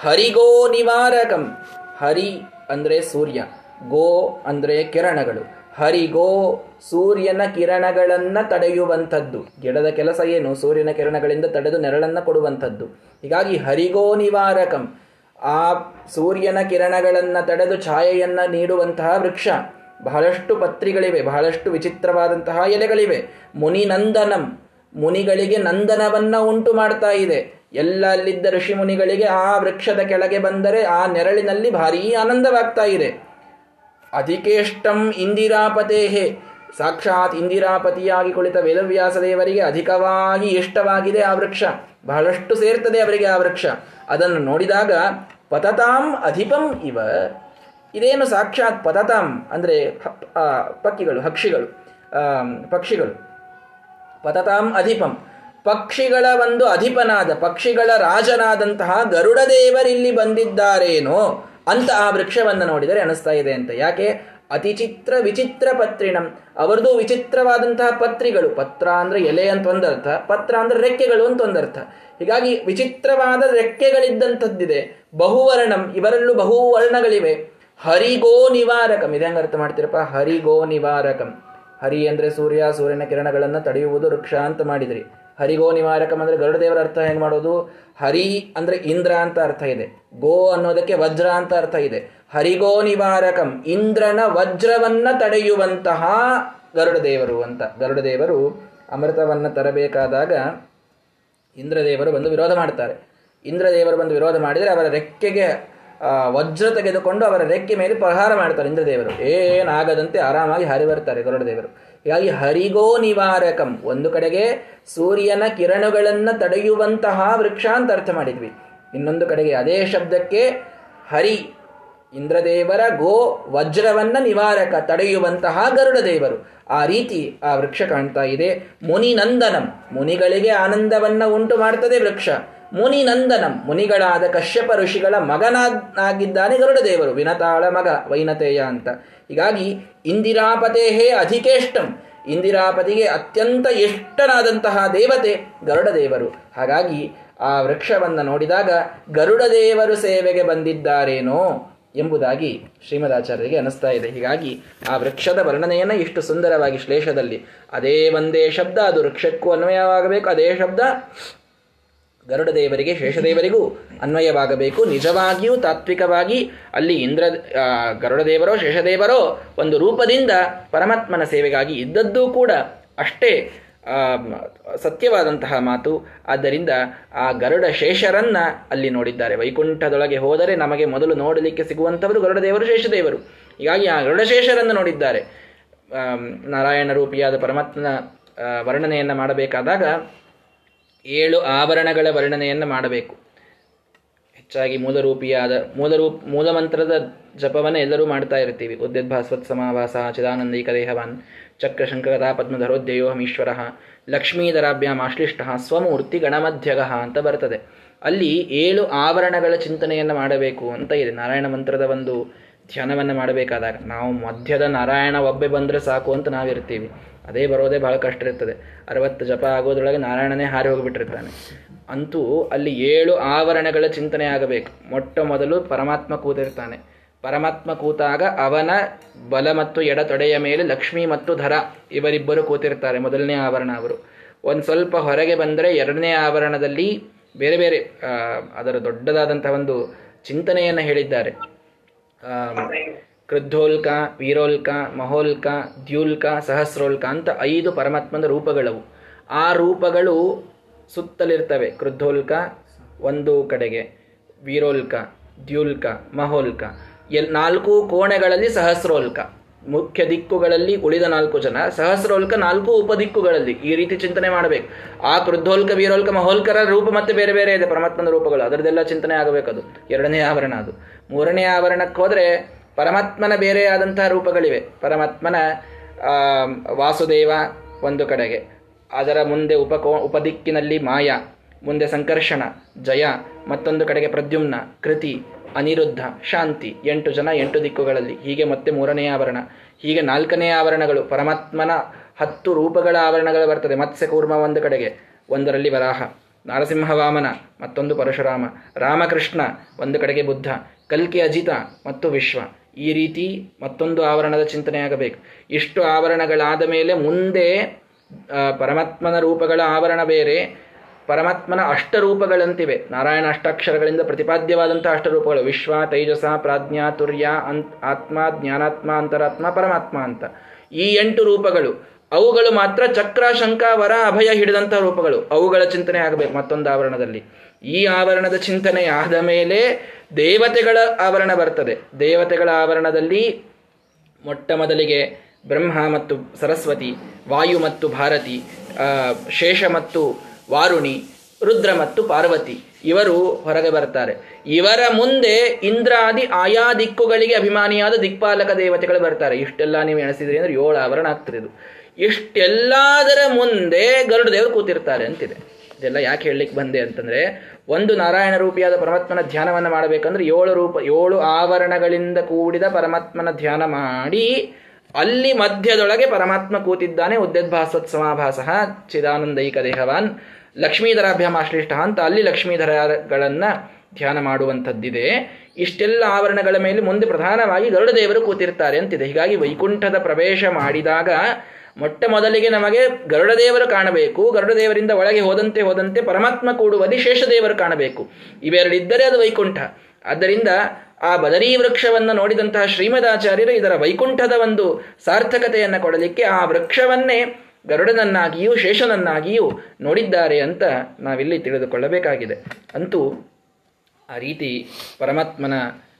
ಹರಿಗೋ ನಿವಾರಕಂ. ಹರಿ ಅಂದ್ರೆ ಸೂರ್ಯ, ಗೋ ಅಂದ್ರೆ ಕಿರಣಗಳು. ಹರಿಗೋ ಸೂರ್ಯನ ಕಿರಣಗಳನ್ನು ತಡೆಯುವಂಥದ್ದು. ಗಿಡದ ಕೆಲಸ ಏನು? ಸೂರ್ಯನ ಕಿರಣಗಳಿಂದ ತಡೆದು ನೆರಳನ್ನ ಕೊಡುವಂಥದ್ದು. ಹೀಗಾಗಿ ಹರಿಗೋ ನಿವಾರಕಂ. ಆ ಸೂರ್ಯನ ಕಿರಣಗಳನ್ನು ತಡೆದು ಛಾಯೆಯನ್ನು ನೀಡುವಂತಹ ವೃಕ್ಷ. ಬಹಳಷ್ಟು ಪತ್ರಿಗಳಿವೆ, ಬಹಳಷ್ಟು ವಿಚಿತ್ರವಾದಂತಹ ಎಲೆಗಳಿವೆ. ಮುನಿನಂದನಂ. ಮುನಿಗಳಿಗೆ ನಂದನವನ್ನ ಉಂಟು ಮಾಡ್ತಾ ಇದೆ. ಎಲ್ಲ ಅಲ್ಲಿದ್ದ ಋಷಿ ಮುನಿಗಳಿಗೆ ಆ ವೃಕ್ಷದ ಕೆಳಗೆ ಬಂದರೆ ಆ ನೆರಳಿನಲ್ಲಿ ಭಾರೀ ಆನಂದವಾಗ್ತಾ ಇದೆ. ಅಧಿಕೇಷ್ಟಂ ಇಂದಿರಾಪತೇಹೇ. ಸಾಕ್ಷಾತ್ ಇಂದಿರಾಪತಿಯಾಗಿ ಕುಳಿತ ವೇದವ್ಯಾಸ ದೇವರಿಗೆ ಅಧಿಕವಾಗಿ ಇಷ್ಟವಾಗಿದೆ ಆ ವೃಕ್ಷ. ಬಹಳಷ್ಟು ಸೇರ್ತದೆ ಅವರಿಗೆ ಆ ವೃಕ್ಷ. ಅದನ್ನು ನೋಡಿದಾಗ ಪತತಾಂ ಅಧಿಪಂ ಇವ. ಇದೇನು ಸಾಕ್ಷಾತ್ ಪತತಾಂ ಅಂದರೆ ಪಕ್ಕಿಗಳು, ಹಕ್ಷಿಗಳು ಪಕ್ಷಿಗಳು. ಪತತಾಂ ಅಧಿಪಂ. ಪಕ್ಷಿಗಳ ಒಂದು ಅಧಿಪನಾದ, ಪಕ್ಷಿಗಳ ರಾಜನಾದಂತಹ ಗರುಡ ದೇವರಿಲ್ಲಿ ಬಂದಿದ್ದಾರೇನೋ ಅಂತ ಆ ವೃಕ್ಷವನ್ನು ನೋಡಿದರೆ ಅನಿಸ್ತಾ ಇದೆ ಅಂತ. ಯಾಕೆ? ಅತಿಚಿತ್ರ ವಿಚಿತ್ರ ಪತ್ರಿಣಂ. ಅವರದು ವಿಚಿತ್ರವಾದಂತಹ ಪತ್ರಿಗಳು, ಪತ್ರ ಅಂದ್ರೆ ಎಲೆ ಅಂತ ಒಂದರ್ಥ, ಪತ್ರ ಅಂದ್ರೆ ರೆಕ್ಕೆಗಳು ಅಂತ ಒಂದರ್ಥ. ಹೀಗಾಗಿ ವಿಚಿತ್ರವಾದ ರೆಕ್ಕೆಗಳಿದ್ದಂಥದ್ದಿದೆ. ಬಹುವರ್ಣಂ, ಇವರಲ್ಲೂ ಬಹುವರ್ಣಗಳಿವೆ. ಹರಿಗೋ ನಿವಾರಕಂ. ಇದೆ ಅರ್ಥ ಮಾಡ್ತೀರಪ್ಪ? ಹರಿಗೋ ನಿವಾರಕಂ. ಹರಿ ಅಂದರೆ ಸೂರ್ಯ, ಸೂರ್ಯನ ಕಿರಣಗಳನ್ನು ತಡೆಯುವುದು ವೃಕ್ಷ ಅಂತ ಮಾಡಿದ್ರಿ. ಹರಿಗೋ ನಿವಾರಕಂ ಗರುಡ ಗರುಡದೇವರ ಅರ್ಥ ಹೆಂಗೆ ಮಾಡೋದು? ಹರಿ ಅಂದರೆ ಇಂದ್ರ ಅಂತ ಅರ್ಥ ಇದೆ. ಗೋ ಅನ್ನೋದಕ್ಕೆ ವಜ್ರ ಅಂತ ಅರ್ಥ ಇದೆ. ಹರಿಗೋ ನಿವಾರಕಂ, ಇಂದ್ರನ ವಜ್ರವನ್ನ ತಡೆಯುವಂತಹ ಗರುಡದೇವರು ಅಂತ. ಗರುಡದೇವರು ಅಮೃತವನ್ನ ತರಬೇಕಾದಾಗ ಇಂದ್ರದೇವರು ಬಂದು ವಿರೋಧ ಮಾಡ್ತಾರೆ. ಇಂದ್ರದೇವರು ಬಂದು ವಿರೋಧ ಮಾಡಿದರೆ ಅವರ ರೆಕ್ಕೆಗೆ ವಜ್ರ ತೆಗೆದುಕೊಂಡು ಅವರ ರೆಕ್ಕೆ ಮೇಲೆ ಪ್ರಹಾರ ಮಾಡ್ತಾರೆ ಇಂದ್ರದೇವರು. ಏನಾಗದಂತೆ ಆರಾಮಾಗಿ ಹರಿ ಬರ್ತಾರೆ ಗರುಡದೇವರು. ಹೀಗಾಗಿ ಹರಿಗೋ ನಿವಾರಕಂ. ಒಂದು ಕಡೆಗೆ ಸೂರ್ಯನ ಕಿರಣಗಳನ್ನು ತಡೆಯುವಂತಹ ವೃಕ್ಷ ಅಂತ ಅರ್ಥ ಮಾಡಿದ್ವಿ. ಇನ್ನೊಂದು ಕಡೆಗೆ ಅದೇ ಶಬ್ದಕ್ಕೆ ಹರಿ, ಇಂದ್ರದೇವರ ಗೋ ವಜ್ರವನ್ನ ನಿವಾರಕ, ತಡೆಯುವಂತಹ ಗರುಡ ದೇವರು ಆ ರೀತಿ ಆ ವೃಕ್ಷ ಕಾಣ್ತಾ ಇದೆ. ಮುನಿ ನಂದನಂ ಮುನಿಗಳಿಗೆ ಆನಂದವನ್ನ ಉಂಟು ಮಾಡ್ತದೆ ವೃಕ್ಷ. ಮುನಿ ನಂದನಂ ಮುನಿಗಳಾದ ಕಶ್ಯಪ ಋಷಿಗಳ ಮಗನಾಗಿದ್ದಾನೆ ಗರುಡದೇವರು. ವಿನತಾಳ ಮಗ, ವೈನತೇಯ ಅಂತ. ಹೀಗಾಗಿ ಇಂದಿರಾಪತೇಹೇ ಅಧಿಕೇಷ್ಟಂ. ಇಂದಿರಾಪತಿಗೆ ಅತ್ಯಂತ ಇಷ್ಟನಾದಂತಹ ದೇವತೆ ಗರುಡದೇವರು. ಹಾಗಾಗಿ ಆ ವೃಕ್ಷವನ್ನು ನೋಡಿದಾಗ ಗರುಡದೇವರು ಸೇವೆಗೆ ಬಂದಿದ್ದಾರೇನೋ ಎಂಬುದಾಗಿ ಶ್ರೀಮದಾಚಾರ್ಯರಿಗೆ ಅನಿಸ್ತಾ ಇದೆ. ಹೀಗಾಗಿ ಆ ವೃಕ್ಷದ ವರ್ಣನೆಯನ್ನು ಇಷ್ಟು ಸುಂದರವಾಗಿ ಶ್ಲೇಷದಲ್ಲಿ, ಅದೇ ಒಂದೇ ಶಬ್ದ, ಅದು ವೃಕ್ಷಕ್ಕೂ ಅನ್ವಯವಾಗಬೇಕು, ಅದೇ ಶಬ್ದ ಗರುಡ ದೇವರಿಗೆ ಶೇಷದೇವರಿಗೂ ಅನ್ವಯವಾಗಬೇಕು. ನಿಜವಾಗಿಯೂ ತಾತ್ವಿಕವಾಗಿ ಅಲ್ಲಿ ಇಂದ್ರ ಗರುಡ ದೇವರೋ ಶೇಷದೇವರೋ ಒಂದು ರೂಪದಿಂದ ಪರಮಾತ್ಮನ ಸೇವೆಗಾಗಿ ಇದ್ದದ್ದೂ ಕೂಡ ಅಷ್ಟೇ ಸತ್ಯವಾದಂತಹ ಮಾತು. ಆದ್ದರಿಂದ ಆ ಗರುಡ ಶೇಷರನ್ನ ಅಲ್ಲಿ ನೋಡಿದ್ದಾರೆ. ವೈಕುಂಠದೊಳಗೆ ಹೋದರೆ ನಮಗೆ ಮೊದಲು ನೋಡಲಿಕ್ಕೆ ಸಿಗುವಂಥವರು ಗರುಡದೇವರು, ಶೇಷದೇವರು. ಹೀಗಾಗಿ ಆ ಗರುಡ ಶೇಷರನ್ನು ನೋಡಿದ್ದಾರೆ. ನಾರಾಯಣ ರೂಪಿಯಾದ ಪರಮಾತ್ಮನ ವರ್ಣನೆಯನ್ನು ಮಾಡಬೇಕಾದಾಗ ಏಳು ಆಭರಣಗಳ ವರ್ಣನೆಯನ್ನು ಮಾಡಬೇಕು. ಹೆಚ್ಚಾಗಿ ಮೂಲರೂಪಿಯಾದ, ಮೂಲರೂಪ, ಮೂಲಮಂತ್ರದ ಜಪವನ್ನು ಎಲ್ಲರೂ ಮಾಡ್ತಾ ಇರ್ತೀವಿ. ಉದ್ಯದ್ಭಾಸ್ವತ್ ಸಮಾವಾಸ ಚಿದಾನಂದೈಕ ದೇಹವಾನ್ ಚಕ್ರ ಶಂಕರತಾ ಪದ್ಮಧರೋದ್ಯಯೋ ಹಮೀಶ್ವರ ಲಕ್ಷ್ಮೀಧರಾಭ್ಯಾಮ್ ಆಶ್ಲಿಷ್ಟ, ಸ್ವಮೂರ್ತಿ ಗಣಮಧ್ಯಗ ಅಂತ ಬರ್ತದೆ. ಅಲ್ಲಿ ಏಳು ಆವರಣಗಳ ಚಿಂತನೆಯನ್ನು ಮಾಡಬೇಕು ಅಂತ ಇದೆ. ನಾರಾಯಣ ಮಂತ್ರದ ಒಂದು ಧ್ಯಾನವನ್ನು ಮಾಡಬೇಕಾದಾಗ ನಾವು ಮಧ್ಯದ ನಾರಾಯಣ ಒಬ್ಬೆ ಬಂದರೆ ಸಾಕು ಅಂತ ನಾವಿರ್ತೀವಿ. ಅದೇ ಬರೋದೇ ಬಹಳ ಕಷ್ಟ ಇರ್ತದೆ. ಅರವತ್ತು ಜಪ ಆಗೋದ್ರೊಳಗೆ ನಾರಾಯಣನೇ ಹಾರಿ ಹೋಗಿಬಿಟ್ಟಿರ್ತಾನೆ. ಅಂತೂ ಅಲ್ಲಿ ಏಳು ಆವರಣಗಳ ಚಿಂತನೆ ಆಗಬೇಕು. ಮೊಟ್ಟ ಮೊದಲು ಪರಮಾತ್ಮ ಕೂತಿರ್ತಾನೆ ಪರಮಾತ್ಮ ಕೂತಾಗ ಅವನ ಬಲ ಮತ್ತು ಎಡತೊಡೆಯ ಮೇಲೆ ಲಕ್ಷ್ಮಿ ಮತ್ತು ಧರ ಇವರಿಬ್ಬರು ಕೂತಿರ್ತಾರೆ. ಮೊದಲನೇ ಆವರಣ ಅವರು. ಒಂದು ಸ್ವಲ್ಪ ಹೊರಗೆ ಬಂದರೆ ಎರಡನೇ ಆವರಣದಲ್ಲಿ ಬೇರೆ ಬೇರೆ ಅದರ ದೊಡ್ಡದಾದಂಥ ಒಂದು ಚಿಂತನೆಯನ್ನು ಹೇಳಿದ್ದಾರೆ. ಆ, ಕೃದ್ಧೋಲ್ಕ ವೀರೋಲ್ಕ ಮಹೋಲ್ಕ ದ್ಯೂಲ್ಕ ಸಹಸ್ರೋಲ್ಕ ಅಂತ ಐದು ಪರಮಾತ್ಮನ ರೂಪಗಳವು. ಆ ರೂಪಗಳು ಸುತ್ತಲಿರ್ತವೆ. ಕೃದ್ಧೋಲ್ಕ ಒಂದು ಕಡೆಗೆ ವೀರೋಲ್ಕ ದ್ಯೂಲ್ಕ ಮಹೋಲ್ಕ. ಎಲ್ ನಾಲ್ಕು ಕೋಣೆಗಳಲ್ಲಿ ಸಹಸ್ರೋಲ್ಕ. ಮುಖ್ಯ ದಿಕ್ಕುಗಳಲ್ಲಿ ಉಳಿದ ನಾಲ್ಕು ಜನ. ಸಹಸ್ರೋಲ್ಕ ನಾಲ್ಕು ಉಪದಿಕ್ಕುಗಳಲ್ಲಿ ಈ ರೀತಿ ಚಿಂತನೆ ಮಾಡಬೇಕು. ಆ ಕೃದ್ಧೋಲ್ಕ ವೀರೋಲ್ಕ ಮಹೋಲ್ಕರ ರೂಪ ಮತ್ತೆ ಬೇರೆ ಬೇರೆ ಇದೆ ಪರಮಾತ್ಮನ ರೂಪಗಳು. ಅದರದೆಲ್ಲ ಚಿಂತನೆ ಆಗಬೇಕದು ಎರಡನೇ ಆವರಣ ಅದು. ಮೂರನೇ ಆವರಣಕ್ಕೆ ಹೋದರೆ ಪರಮಾತ್ಮನ ಬೇರೆ ಆದಂತಹ ರೂಪಗಳಿವೆ. ಪರಮಾತ್ಮನ ವಾಸುದೇವ ಒಂದು ಕಡೆಗೆ. ಅದರ ಮುಂದೆ ಉಪಕೋ ಉಪದಿಕ್ಕಿನಲ್ಲಿ ಮಾಯ, ಮುಂದೆ ಸಂಕರ್ಷಣ, ಜಯ, ಮತ್ತೊಂದು ಕಡೆಗೆ ಪ್ರದ್ಯುಮ್ನ, ಕೃತಿ, ಅನಿರುದ್ಧ, ಶಾಂತಿ, ಎಂಟು ಜನ ಎಂಟು ದಿಕ್ಕುಗಳಲ್ಲಿ. ಹೀಗೆ ಮತ್ತೆ ಮೂರನೇ ಆವರಣ. ಹೀಗೆ ನಾಲ್ಕನೇ ಆವರಣಗಳು ಪರಮಾತ್ಮನ ಹತ್ತು ರೂಪಗಳ ಆವರಣಗಳು ಬರ್ತದೆ. ಮತ್ಸ್ಯ ಕೂರ್ಮ ಒಂದು ಕಡೆಗೆ, ಒಂದರಲ್ಲಿ ವರಾಹ, ನರಸಿಂಹವಾಮನ, ಮತ್ತೊಂದು ಪರಶುರಾಮ, ರಾಮಕೃಷ್ಣ ಒಂದು ಕಡೆಗೆ ಬುದ್ಧ, ಕಲ್ಕಿ ಅಜಿತ ಮತ್ತು ವಿಶ್ವ. ಈ ರೀತಿ ಮತ್ತೊಂದು ಆವರಣದ ಚಿಂತನೆ ಆಗಬೇಕು ಇಷ್ಟು ಆವರಣಗಳಾದ ಮೇಲೆ ಮುಂದೆ ಪರಮಾತ್ಮನ ರೂಪಗಳ ಆವರಣ ಬೇರೆ, ಪರಮಾತ್ಮನ ಅಷ್ಟರೂಪಗಳಂತಿವೆ ನಾರಾಯಣ ಅಷ್ಟಾಕ್ಷರಗಳಿಂದ ಪ್ರತಿಪಾದ್ಯವಾದಂಥ ಅಷ್ಟರೂಪಗಳು ವಿಶ್ವ, ತೈಜಸ, ಪ್ರಾಜ್ಞಾ, ತುರ್ಯ ಅಂತ್ ಆತ್ಮ, ಜ್ಞಾನಾತ್ಮ, ಅಂತರಾತ್ಮ, ಪರಮಾತ್ಮ ಅಂತ. ಈ ಎಂಟು ರೂಪಗಳು. ಅವುಗಳು ಮಾತ್ರ ಚಕ್ರ ಶಂಕ ವರ, ಅಭಯ ಹಿಡಿದಂಥ ರೂಪಗಳು. ಅವುಗಳ ಚಿಂತನೆ ಆಗಬೇಕು ಮತ್ತೊಂದು ಆವರಣದಲ್ಲಿ. ಈ ಆವರಣದ ಚಿಂತನೆ ಆದ ಮೇಲೆ ದೇವತೆಗಳ ಆವರಣ ಬರ್ತದೆ. ದೇವತೆಗಳ ಆವರಣದಲ್ಲಿ ಮೊಟ್ಟ ಮೊದಲಿಗೆ ಬ್ರಹ್ಮ ಮತ್ತು ಸರಸ್ವತಿ, ವಾಯು ಮತ್ತು ಭಾರತಿ ಶೇಷ ಮತ್ತು ವಾರುಣಿ, ರುದ್ರ ಮತ್ತು ಪಾರ್ವತಿ ಇವರು ಹೊರಗೆ ಬರ್ತಾರೆ. ಇವರ ಮುಂದೆ ಇಂದ್ರಾದಿ ಆಯಾ ದಿಕ್ಕುಗಳಿಗೆ ಅಭಿಮಾನಿಯಾದ ದಿಕ್ಪಾಲಕ ದೇವತೆಗಳು ಬರ್ತಾರೆ. ಇಷ್ಟೆಲ್ಲ ನೀವು ಎಣಿಸಿದ್ರಿ ಅಂದ್ರೆ ಏಳು ಆವರಣ ಆಗ್ತದೆ ಇದು. ಇಷ್ಟೆಲ್ಲದರ ಮುಂದೆ ಗರುಡ ದೇವರು ಕೂತಿರ್ತಾರೆ ಅಂತಿದೆ. ಇದೆಲ್ಲ ಯಾಕೆ ಹೇಳಲಿಕ್ಕೆ ಬಂದೆ ಅಂತಂದರೆ, ಒಂದು ನಾರಾಯಣ ರೂಪಿಯಾದ ಪರಮಾತ್ಮನ ಧ್ಯಾನವನ್ನು ಮಾಡಬೇಕಂದ್ರೆ ಏಳು ರೂಪ, ಏಳು ಆವರಣಗಳಿಂದ ಕೂಡಿದ ಪರಮಾತ್ಮನ ಧ್ಯಾನ ಮಾಡಿ, ಅಲ್ಲಿ ಮಧ್ಯದೊಳಗೆ ಪರಮಾತ್ಮ ಕೂತಿದ್ದಾನೆ ಉದ್ಯದ್ಭಾಸತ್ ಸಮಾಭಾಸ ಚಿದಾನಂದೈಕ ದೇಹವಾನ್. ಲಕ್ಷ್ಮೀಧರಾಭ್ಯಾಮ ಆಶ್ಲಿಷ್ಟ ಅಂತ ಅಲ್ಲಿ ಲಕ್ಷ್ಮೀಧರಗಳನ್ನು ಧ್ಯಾನ ಮಾಡುವಂಥದ್ದಿದೆ. ಇಷ್ಟೆಲ್ಲ ಆವರಣಗಳ ಮೇಲೆ ಮುಂದೆ ಪ್ರಧಾನವಾಗಿ ಗರುಡ ದೇವರು ಕೂತಿರ್ತಾರೆ ಅಂತಿದೆ. ಹೀಗಾಗಿ ವೈಕುಂಠದ ಪ್ರವೇಶ ಮಾಡಿದಾಗ ಮೊಟ್ಟ ಮೊದಲಿಗೆ ನಮಗೆ ಗರುಡ ದೇವರು ಕಾಣಬೇಕು. ಗರುಡ ದೇವರಿಂದ ಒಳಗೆ ಹೋದಂತೆ ಹೋದಂತೆ ಪರಮಾತ್ಮ ಕೂಡುವಲ್ಲಿ ಶೇಷದೇವರು ಕಾಣಬೇಕು. ಇವೆರಡಿದ್ದರೆ ಅದು ವೈಕುಂಠ. ಆದ್ದರಿಂದ ಆ ಬದರೀ ವೃಕ್ಷವನ್ನು ನೋಡಿದಂತಹ ಶ್ರೀಮದಾಚಾರ್ಯರು ಇದರ ವೈಕುಂಠದ ಒಂದು ಸಾರ್ಥಕತೆಯನ್ನು ಕೊಡಲಿಕ್ಕೆ ಆ ವೃಕ್ಷವನ್ನೇ ಗರುಡನನ್ನಾಗಿಯೂ ಶೇಷನನ್ನಾಗಿಯೂ ನೋಡಿದ್ದಾರೆ ಅಂತ ನಾವಿಲ್ಲಿ ತಿಳಿದುಕೊಳ್ಳಬೇಕಾಗಿದೆ. ಅಂತೂ ಆ ರೀತಿ ಪರಮಾತ್ಮನ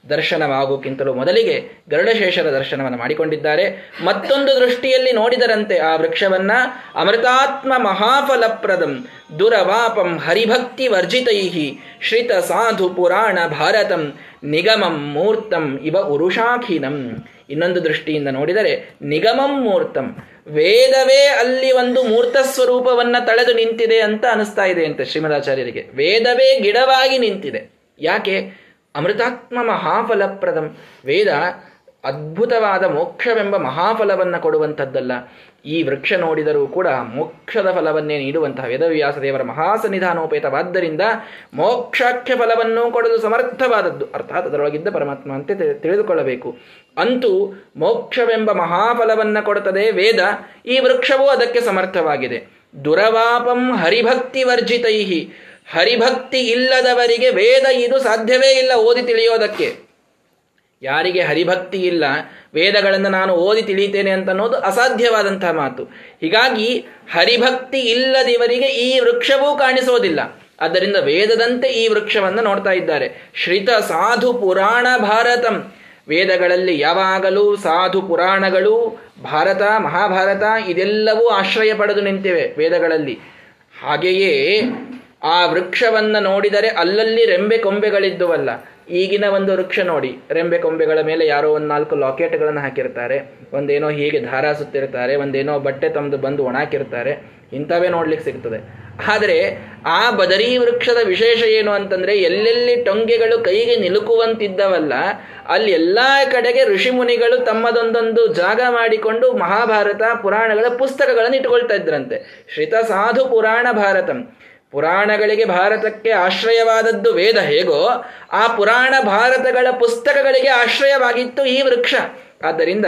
ದರ್ಶನವಾಗೋಕ್ಕಿಂತಲೂ ಮೊದಲಿಗೆ ಗರುಡಶೇಷರ ದರ್ಶನವನ್ನು ಮಾಡಿಕೊಂಡಿದ್ದಾರೆ. ಮತ್ತೊಂದು ದೃಷ್ಟಿಯಲ್ಲಿ ನೋಡಿದರಂತೆ ಆ ವೃಕ್ಷವನ್ನ ಅಮೃತಾತ್ಮ ಮಹಾಫಲಪ್ರದಂ ದುರವಾಪಂ ಹರಿಭಕ್ತಿ ವರ್ಜಿತೈಹಿ ಶ್ರಿತ ಸಾಧು ಪುರಾಣ ಭಾರತಂ ನಿಗಮಂ ಮೂರ್ತಂ ಇವ ಉರುಷಾಖಿನಂ. ಇನ್ನೊಂದು ದೃಷ್ಟಿಯಿಂದ ನೋಡಿದರೆ ನಿಗಮಂ ಮೂರ್ತಂ. ವೇದವೇ ಅಲ್ಲಿ ಒಂದು ಮೂರ್ತ ಸ್ವರೂಪವನ್ನ ತಳೆದು ನಿಂತಿದೆ ಅಂತ ಅನಿಸ್ತಾ ಇದೆ ಅಂತ ಶ್ರೀಮದಾಚಾರ್ಯರಿಗೆ ವೇದವೇ ಗಿಡವಾಗಿ ನಿಂತಿದೆ. ಯಾಕೆ? ಅಮೃತಾತ್ಮ ಮಹಾಫಲಪ್ರದಂ. ವೇದ ಅದ್ಭುತವಾದ ಮೋಕ್ಷವೆಂಬ ಮಹಾಫಲವನ್ನು ಕೊಡುವಂಥದ್ದಲ್ಲ. ಈ ವೃಕ್ಷ ನೋಡಿದರೂ ಕೂಡ ಮೋಕ್ಷದ ಫಲವನ್ನೇ ನೀಡುವಂತಹ ವೇದವ್ಯಾಸ ದೇವರ ಮಹಾಸನ್ನಿಧಾನೋಪೇತವಾದ್ದರಿಂದ ಮೋಕ್ಷಾಖ್ಯ ಫಲವನ್ನು ಕೊಡಲು ಸಮರ್ಥವಾದದ್ದು. ಅರ್ಥಾತ್ ಅದರೊಳಗಿದ್ದ ಪರಮಾತ್ಮ ಅಂತ ತಿಳಿದುಕೊಳ್ಳಬೇಕು. ಅಂತೂ ಮೋಕ್ಷವೆಂಬ ಮಹಾಫಲವನ್ನು ಕೊಡುತ್ತದೆ ವೇದ ಈ ವೃಕ್ಷವೂ ಅದಕ್ಕೆ ಸಮರ್ಥವಾಗಿದೆ. ದುರವಾಪಂ ಹರಿಭಕ್ತಿ ವರ್ಜಿತೈಹಿ ಹರಿಭಕ್ತಿ ಇಲ್ಲದವರಿಗೆ ವೇದ ಇದು ಸಾಧ್ಯವೇ ಇಲ್ಲ ಓದಿ ತಿಳಿಯೋದಕ್ಕೆ. ಯಾರಿಗೆ ಹರಿಭಕ್ತಿ ಇಲ್ಲ, ವೇದಗಳನ್ನು ನಾನು ಓದಿ ತಿಳಿತೇನೆ ಅಂತ ಅನ್ನೋದು ಅಸಾಧ್ಯವಾದಂತಹ ಮಾತು. ಹೀಗಾಗಿ ಹರಿಭಕ್ತಿ ಇಲ್ಲದಿವರಿಗೆ ಈ ವೃಕ್ಷವೂ ಕಾಣಿಸೋದಿಲ್ಲ. ಆದ್ದರಿಂದ ವೇದದಂತೆ ಈ ವೃಕ್ಷವನ್ನು ನೋಡ್ತಾ ಇದ್ದಾರೆ. ಶ್ರಿತ ಸಾಧು ಪುರಾಣ ಭಾರತಂ. ವೇದಗಳಲ್ಲಿ ಯಾವಾಗಲೂ ಸಾಧು ಪುರಾಣಗಳು, ಭಾರತ, ಮಹಾಭಾರತ ಇದೆಲ್ಲವೂ ಆಶ್ರಯ ಪಡೆದು ನಿಂತಿವೆ ವೇದಗಳಲ್ಲಿ. ಹಾಗೆಯೇ ಆ ವೃಕ್ಷವನ್ನು ನೋಡಿದರೆ ಅಲ್ಲಲ್ಲಿ ರೆಂಬೆ ಕೊಂಬೆಗಳಿದ್ದುವಲ್ಲ, ಈಗಿನ ಒಂದು ವೃಕ್ಷ ನೋಡಿ. ರೆಂಬೆ ಕೊಂಬೆಗಳ ಮೇಲೆ ಯಾರೋ ಒಂದು ನಾಲ್ಕು ಲಾಕೆಟ್ಗಳನ್ನು ಹಾಕಿರ್ತಾರೆ. ಒಂದೇನೋ ಹೀಗೆ ಧಾರಾಸುತ್ತಿರ್ತಾರೆ, ಒಂದೇನೋ ಬಟ್ಟೆ ತಮ್ಮದು ಬಂದು ಒಣಾಕಿರ್ತಾರೆ. ಇಂಥವೇ ನೋಡ್ಲಿಕ್ಕೆ ಸಿಗ್ತದೆ. ಆದರೆ ಆ ಬದರಿ ವೃಕ್ಷದ ವಿಶೇಷ ಏನು ಅಂತಂದ್ರೆ, ಎಲ್ಲೆಲ್ಲಿ ಟೊಂಗೆಗಳು ಕೈಗೆ ನಿಲುಕುವಂತಿದ್ದವಲ್ಲ, ಅಲ್ಲಿ ಎಲ್ಲಾ ಕಡೆಗೆ ಋಷಿ ಮುನಿಗಳು ತಮ್ಮದೊಂದೊಂದು ಜಾಗ ಮಾಡಿಕೊಂಡು ಮಹಾಭಾರತ ಪುರಾಣಗಳ ಪುಸ್ತಕಗಳನ್ನು ಇಟ್ಕೊಳ್ತಾ ಇದ್ರಂತೆ. ಶ್ರಿತ ಸಾಧು ಪುರಾಣ ಭಾರತಂ. ಪುರಾಣಗಳಿಗೆ ಭಾರತಕ್ಕೆ ಆಶ್ರಯವಾದದ್ದು ವೇದ ಹೇಗೋ, ಆ ಪುರಾಣ ಭಾರತಗಳ ಪುಸ್ತಕಗಳಿಗೆ ಆಶ್ರಯವಾಗಿತ್ತು ಈ ವೃಕ್ಷ. ಆದ್ದರಿಂದ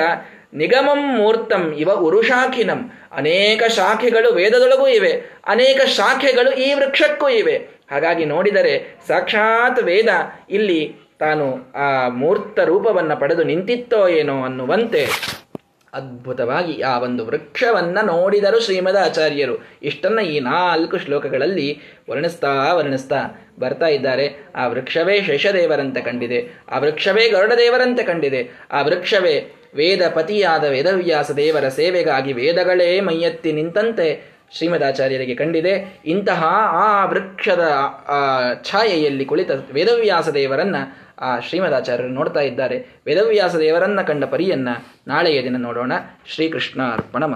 ನಿಗಮಂ ಮೂರ್ತಂ ಇವ ಉರುಶಾಖಿನಂ. ಅನೇಕ ಶಾಖೆಗಳು ವೇದದೊಳಗೂ ಇವೆ. ಅನೇಕ ಶಾಖೆಗಳು ಈ ವೃಕ್ಷಕ್ಕೂ ಇವೆ. ಹಾಗಾಗಿ ನೋಡಿದರೆ ಸಾಕ್ಷಾತ್ ವೇದ ಇಲ್ಲಿ ತಾನು ಆ ಮೂರ್ತ ರೂಪವನ್ನು ಪಡೆದು ನಿಂತಿತ್ತೋ ಏನೋ ಅನ್ನುವಂತೆ. ಅದ್ಭುತವಾಗಿ ಆ ಒಂದು ವೃಕ್ಷವನ್ನು ನೋಡಿದರು ಶ್ರೀಮದ ಆಚಾರ್ಯರು. ಇಷ್ಟನ್ನ ಈ ನಾಲ್ಕು ಶ್ಲೋಕಗಳಲ್ಲಿ ವರ್ಣಿಸ್ತಾ ವರ್ಣಿಸ್ತಾ ಬರ್ತಾ ಇದ್ದಾರೆ. ಆ ವೃಕ್ಷವೇ ಶೇಷದೇವರಂತೆ ಕಂಡಿದೆ. ಆ ವೃಕ್ಷವೇ ಗರುಡದೇವರಂತೆ ಕಂಡಿದೆ. ಆ ವೃಕ್ಷವೇ ವೇದ ಪತಿಯಾದ ವೇದವ್ಯಾಸ ದೇವರ ಸೇವೆಗಾಗಿ ವೇದಗಳೇ ಮೈಯತ್ತಿ ನಿಂತಂತೆ ಶ್ರೀಮದಾಚಾರ್ಯರಿಗೆ ಕಂಡಿದೆ. ಇಂತಹ ಆ ವೃಕ್ಷದ ಛಾಯೆಯಲ್ಲಿ ಕುಳಿತ ವೇದವ್ಯಾಸ ದೇವರನ್ನ ಆ ಶ್ರೀಮದಾಚಾರ್ಯರು ನೋಡ್ತಾ ಇದ್ದಾರೆ ವೇದವ್ಯಾಸ ದೇವರನ್ನ ಕಂಡ ಪರಿಯನ್ನ ನಾಳೆಯ ದಿನ ನೋಡೋಣ. ಶ್ರೀಕೃಷ್ಣ ಅರ್ಪಣ